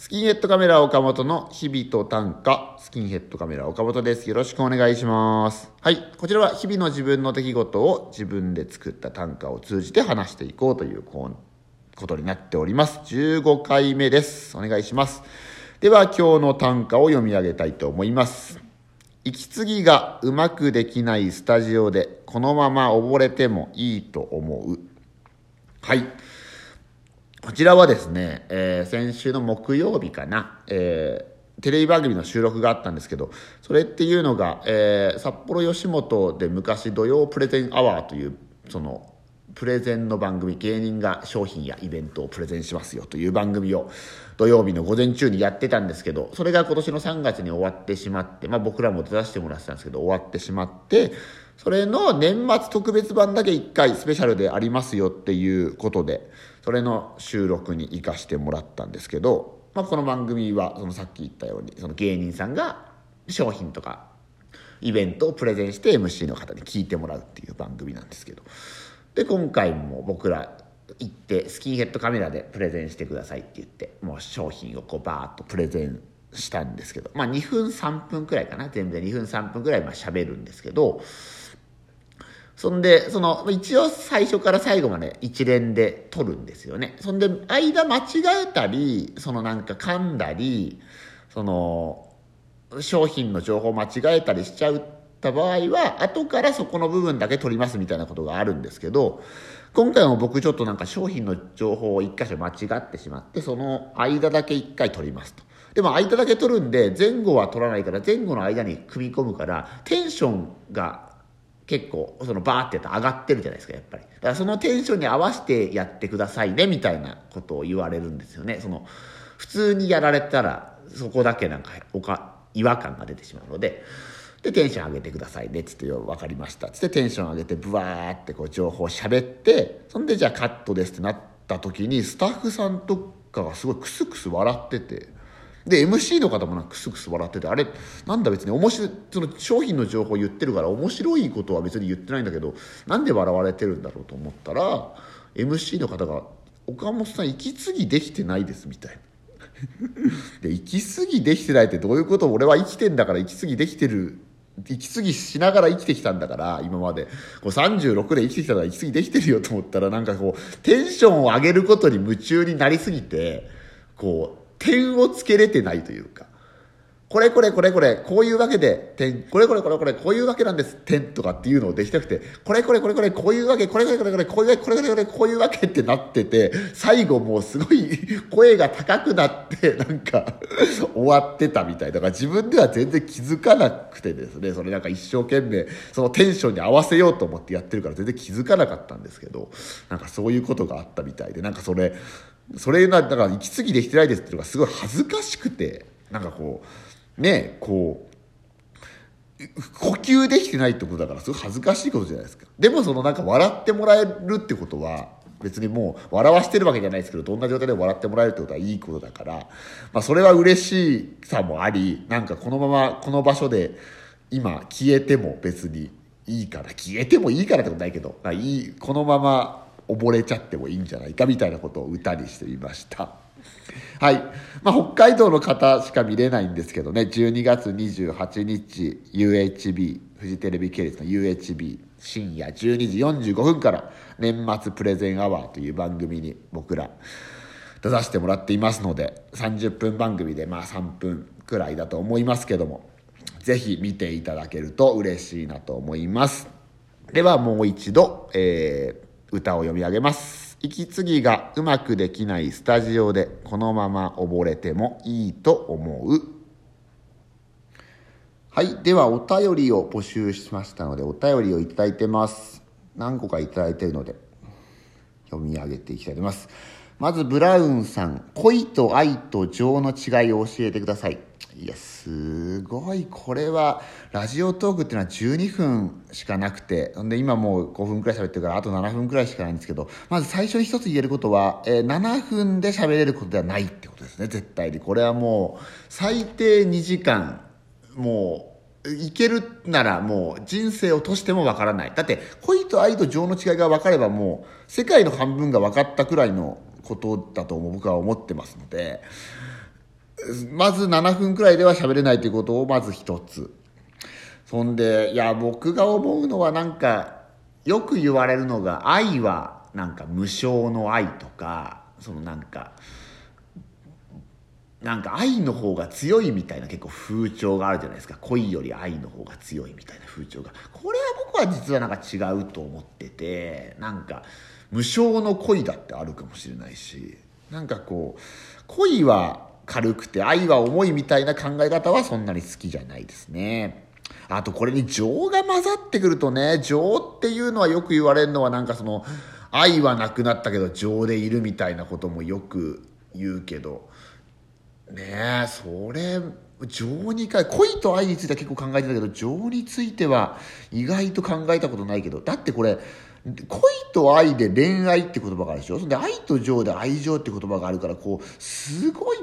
スキンヘッドカメラ岡本の日々と短歌、スキンヘッドカメラ岡本です。よろしくお願いします。はい。こちらは日々の自分の出来事を自分で作った短歌を通じて話していこうというこうことになっております。15回目です。お願いします。では今日の短歌を読み上げたいと思います。息継ぎがうまくできないスタジオでこのまま溺れてもいいと思う。はい。こちらはですね、えー先週の木曜日かな、えーテレビ番組の収録があったんですけど、それっていうのが、えー札幌吉本で昔土曜プレゼンアワーという、その、プレゼンの番組、芸人が商品やイベントをプレゼンしますよという番組を土曜日の午前中にやってたんですけど、それが今年の3月に終わってしまって、まあ僕らも出させてもらってたんですけど、終わってしまって、それの年末特別版だけ1回スペシャルでありますよっていうことで、それの収録に行かしてもらったんですけど、まあこの番組は、そのさっき言ったように、その芸人さんが商品とかイベントをプレゼンして MC の方に聞いてもらうっていう番組なんですけど。で今回も僕ら行ってスキンヘッドカメラでプレゼンしてくださいって言ってもう商品をこうバーッとプレゼンしたんですけどまあ2分3分くらいかな。全部で2分3分くらいまあ喋るんですけどそんで、その、一応最初から最後まで一連で撮るんですよね。そんで、間間違えたり、そのなんか噛んだり、その、商品の情報間違えたりしちゃった場合は、後からそこの部分だけ取りますみたいなことがあるんですけど、今回も僕ちょっとなんか商品の情報を一箇所間違ってしまって、その間だけ一回取りますと。でも間だけ取るんで、前後は取らないから、前後の間に組み込むから、テンションが結構そのバーってやったら上がってるじゃないですかやっぱり。だからそのテンションに合わせてやってくださいねみたいなことを言われるんですよね。その普通にやられたらそこだけなんかおか違和感が出てしまうのででテンション上げてくださいねっつって分かりましたつってテンション上げてブワーってこう情報を喋ってそんでじゃあカットですってなった時にスタッフさんとかがすごいクスクス笑っててで MC の方もなんかクスクス笑っててあれなんだ別に面白その商品の情報言ってるから面白いことは別に言ってないんだけどなんで笑われてるんだろうと思ったら MC の方が「岡本さん息継ぎできてないです」みたいな。で息継ぎできてないってどういうこと？俺は生きてんだから息継ぎできてる息継ぎしながら生きてきたんだから今までこう36で生きてきたから息継ぎできてるよと思ったらなんかこうテンションを上げることに夢中になりすぎてこう点をつけれてないというかこれこれこれこれこういうわけで点これこれこれこれこういうわけなんです点とかっていうのをできなくてこれこれこれこれこういうわけこれこれこれこれこういうわけこれこれこれこういうわけってなってて最後もうすごい 声が高くなってなんか 終わってたみたいだから自分では全然気づかなくてですね。それなんか一生懸命そのテンションに合わせようと思ってやってるから全然気づかなかったんですけどなんかそういうことがあったみたいでなんかそれそれがだから息継ぎできてないですっていうのがすごい恥ずかしくてなんかこうねこう呼吸できてないってことだからすごい恥ずかしいことじゃないですか。でもそのなんか笑ってもらえるってことは別にもう笑わしてるわけじゃないですけどどんな状態で笑ってもらえるってことはいいことだから、まあ、それは嬉しさもありなんかこのままこの場所で今消えても別にいいから消えてもいいからってことないけど、いいこのまま溺れちゃってもいいんじゃないかみたいなことを歌にしてみました。はい。まあ、北海道の方しか見れないんですけどね、12月28日、UHB、フジテレビ系列の UHB、深夜12時45分から、年末プレゼンアワーという番組に僕ら出させてもらっていますので、30分番組でまあ3分くらいだと思いますけども、ぜひ見ていただけると嬉しいなと思います。ではもう一度、えー歌を読み上げます。息継ぎがうまくできないスタジオでこのまま溺れてもいいと思う。はい。ではお便りを募集しましたのでお便りをいただいてます。何個かいただいてるので読み上げていきたいと思います。まずブラウンさん、恋と愛と情の違いを教えてください。いや、すごい。これは、ラジオトークっていうのは12分しかなくて、んで今もう5分くらい喋ってるから、あと7分くらいしかないんですけど、まず最初に一つ言えることは、えー7分で喋れることではないってことですね、絶対に。これはもう、最低2時間、もう、いけるならもう人生をとしてもわからない。だって恋と愛と情の違いが分かればもう世界の半分が分かったくらいのことだと僕は思ってますので、まず7分くらいでは喋れないということをまず一つ。そんで、いや、僕が思うのはなんか、よく言われるのが、愛はなんか無償の愛とか、そのなんか、なんか愛の方が強いみたいな結構風潮があるじゃないですか恋より愛の方が強いみたいな風潮がこれは僕は実はなんか違うと思っててなんか無償の恋だってあるかもしれないしなんかこう恋は軽くて愛は重いみたいな考え方はそんなに好きじゃないですね。あとこれに情が混ざってくるとね情っていうのはよく言われるのはなんかその愛はなくなったけど情でいるみたいなこともよく言うけどねえそれ情にか恋と愛については結構考えてたけど情については意外と考えたことないけどだってこれ恋と愛で恋愛って言葉があるでしょ？そんで愛と情で愛情って言葉があるからこうすごい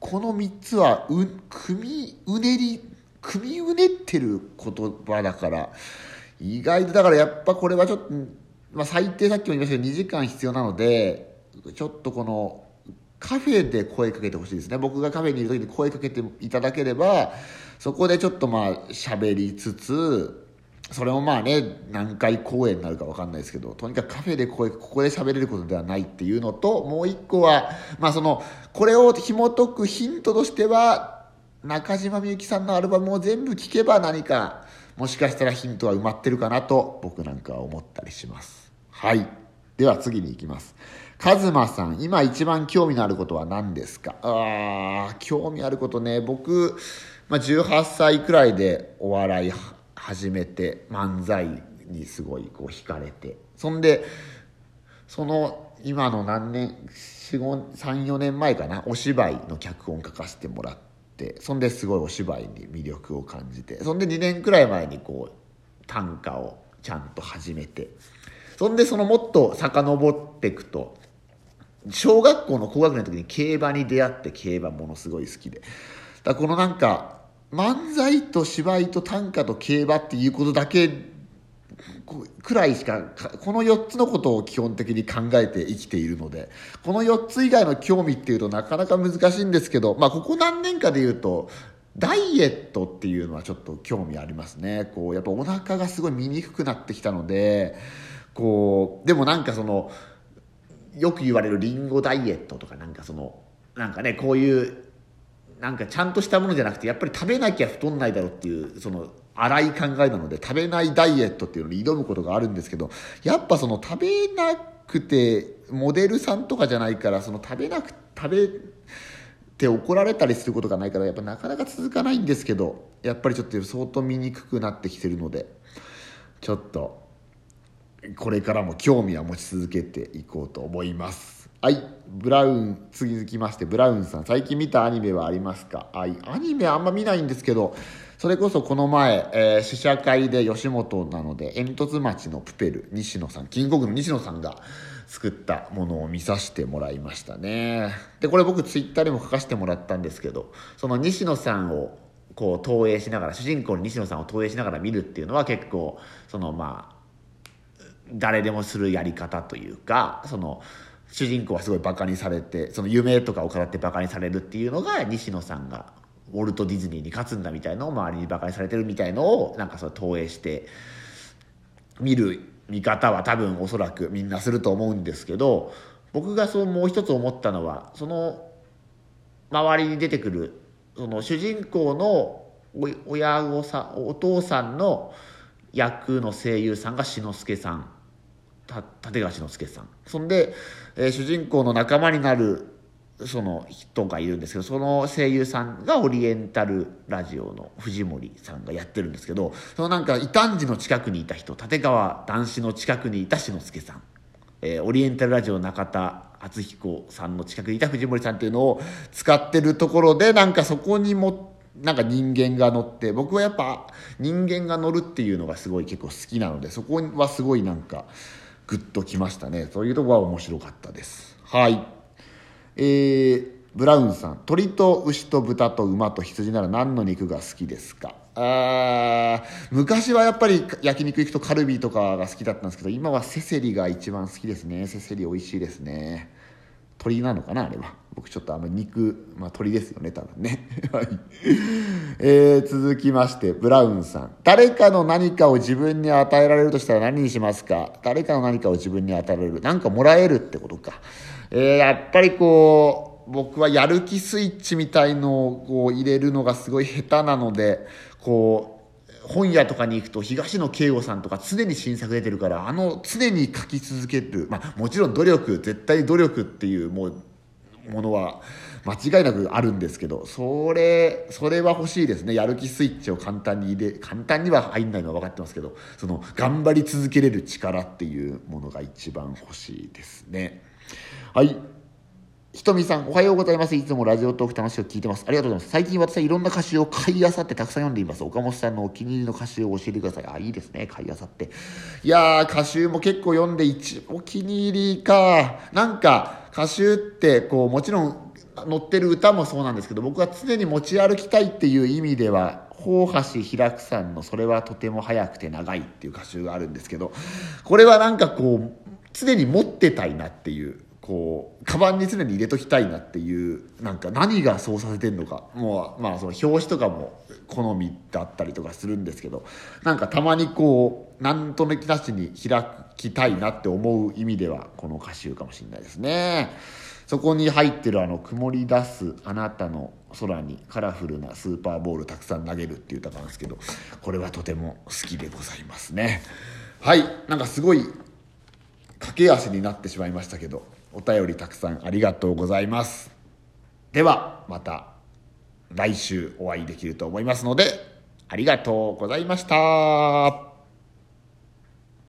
この3つはう組うねり組みうねってる言葉だから意外とだからやっぱこれはちょっと、まあ、最低さっきも言いましたけど2時間必要なのでちょっとこのカフェで声かけてほしいですね。僕がカフェにいる時に声かけていただければそこでちょっとまあ喋りつつそれもまあね何回公演になるか分かんないですけどとにかくカフェで声ここで喋れることではないっていうのともう一個はまあそのこれを紐解くヒントとしては中島みゆきさんのアルバムを全部聴けば何かもしかしたらヒントは埋まってるかなと僕なんかは思ったりします。はい。では次に行きます。カズマさん、今一番興味のあることは何ですか？ああ、興味あることね、僕、まあ、18歳くらいでお笑い始めて、漫才にすごいこう惹かれて、そんで、その今の何年、3、4年前かな、お芝居の脚本書かせてもらって、そんですごいお芝居に魅力を感じて、そんで2年くらい前にこう、短歌をちゃんと始めて、そんでそのもっと遡っていくと、小学校の高学年の時に競馬に出会って競馬ものすごい好きで。だこのなんか漫才と芝居と短歌と競馬っていうことだけくらいしかこの4つのことを基本的に考えて生きているのでこの4つ以外の興味っていうとなかなか難しいんですけどまあここ何年かで言うとダイエットっていうのはちょっと興味ありますね。こうやっぱお腹がすごい見にくくなってきたのでこうでもなんかそのよく言われるリンゴダイエットとかなんかそのなんかねこういうなんかちゃんとしたものじゃなくてやっぱり食べなきゃ太んないだろうっていうその荒い考えなので食べないダイエットっていうのに挑むことがあるんですけどやっぱその食べなくてモデルさんとかじゃないからその食べなく食べて怒られたりすることがないからやっぱなかなか続かないんですけどやっぱりちょっと相当見にくくなってきてるのでちょっとこれからも興味は持ち続けていこうと思います。はいブラウン続きましてブラウンさん最近見たアニメはありますか？はいアニメあんま見ないんですけどそれこそこの前、えー、試写会で吉本なので煙突町のプペル西野さんキングコングの西野さんが作ったものを見させてもらいましたね。でこれ僕ツイッターでも書かせてもらったんですけどその西野さんをこう投影しながら主人公に西野さんを投影しながら見るっていうのは結構そのまあ誰でもするやり方というかその主人公はすごいバカにされてその夢とかを語ってバカにされるっていうのが西野さんがウォルト・ディズニーに勝つんだみたいのを周りにバカにされてるみたいのをなんかその投影して見る見方は多分おそらくみんなすると思うんですけど僕がそうもう一つ思ったのはその周りに出てくるその主人公の親御さんお父さんの役の声優さんが志の輔さん。立川志の輔さん。そんで、えー、主人公の仲間になるその人がいるんですけどその声優さんがオリエンタルラジオの藤森さんがやってるんですけどそのなんか異端児の近くにいた人立川男子の近くにいた志の輔さん、えー、オリエンタルラジオ中田敦彦さんの近くにいた藤森さんっていうのを使ってるところでなんかそこにもなんか人間が乗って僕はやっぱ人間が乗るっていうのがすごい結構好きなのでそこはすごいなんかグッときましたね。そういうとこは面白かったです。はい。えー、ブラウンさん。鳥と牛と豚と馬と羊なら何の肉が好きですか？あ昔はやっぱり焼肉行くとカルビとかが好きだったんですけど今はセセリが一番好きですね。セセリ美味しいですね。鳥なのかなあれは。僕ちょっとあんまり肉、まあ、鳥ですよね多分ね。はい、えー、続きましてブラウンさん。誰かの何かを自分に与えられるとしたら何にしますか？誰かの何かを自分に与えられる？何かもらえるってことか、えー、やっぱりこう僕はやる気スイッチみたいのをこう入れるのがすごい下手なのでこう本屋とかに行くと東野圭吾さんとか常に新作出てるからあの常に書き続ける、まあ、もちろん努力絶対努力っていうもうものは間違いなくあるんですけどそれそれは欲しいですねやる気スイッチを簡単に入れ簡単には入んないのは分かってますけどその頑張り続けれる力っていうものが一番欲しいですねはいひとみさん、おはようございます。いつもラジオトーク楽しく聞いてます。ありがとうございます。最近私はいろんな歌詞を買いあさってたくさん読んでいます。岡本さんのお気に入りの歌詞を教えてください。あ、いいですね。買いあさって。いやー、歌集も結構読んで一、お気に入りか。なんか、歌集って、こう、もちろん、載ってる歌もそうなんですけど、僕は常に持ち歩きたいっていう意味では、大橋開くさんの「それはとても早くて長い」っていう歌集があるんですけどこれはなんかこう常に持ってたいなっていうこうカバンに常に入れときたいなっていうなんか何がそうさせてんのかもうまあその表紙とかも好みだったりとかするんですけどなんかたまにこう何となくなしに開きたいなって思う意味ではこの歌集かもしれないですね。そこに入ってるあの曇り出すあなたの空にカラフルなスーパーボールたくさん投げるっていう歌なんですけどこれはとても好きでございますね。はい。なんかすごい駆け足になってしまいましたけどお便りたくさんありがとうございます。ではまた。来週お会いできると思いますのでありがとうございました。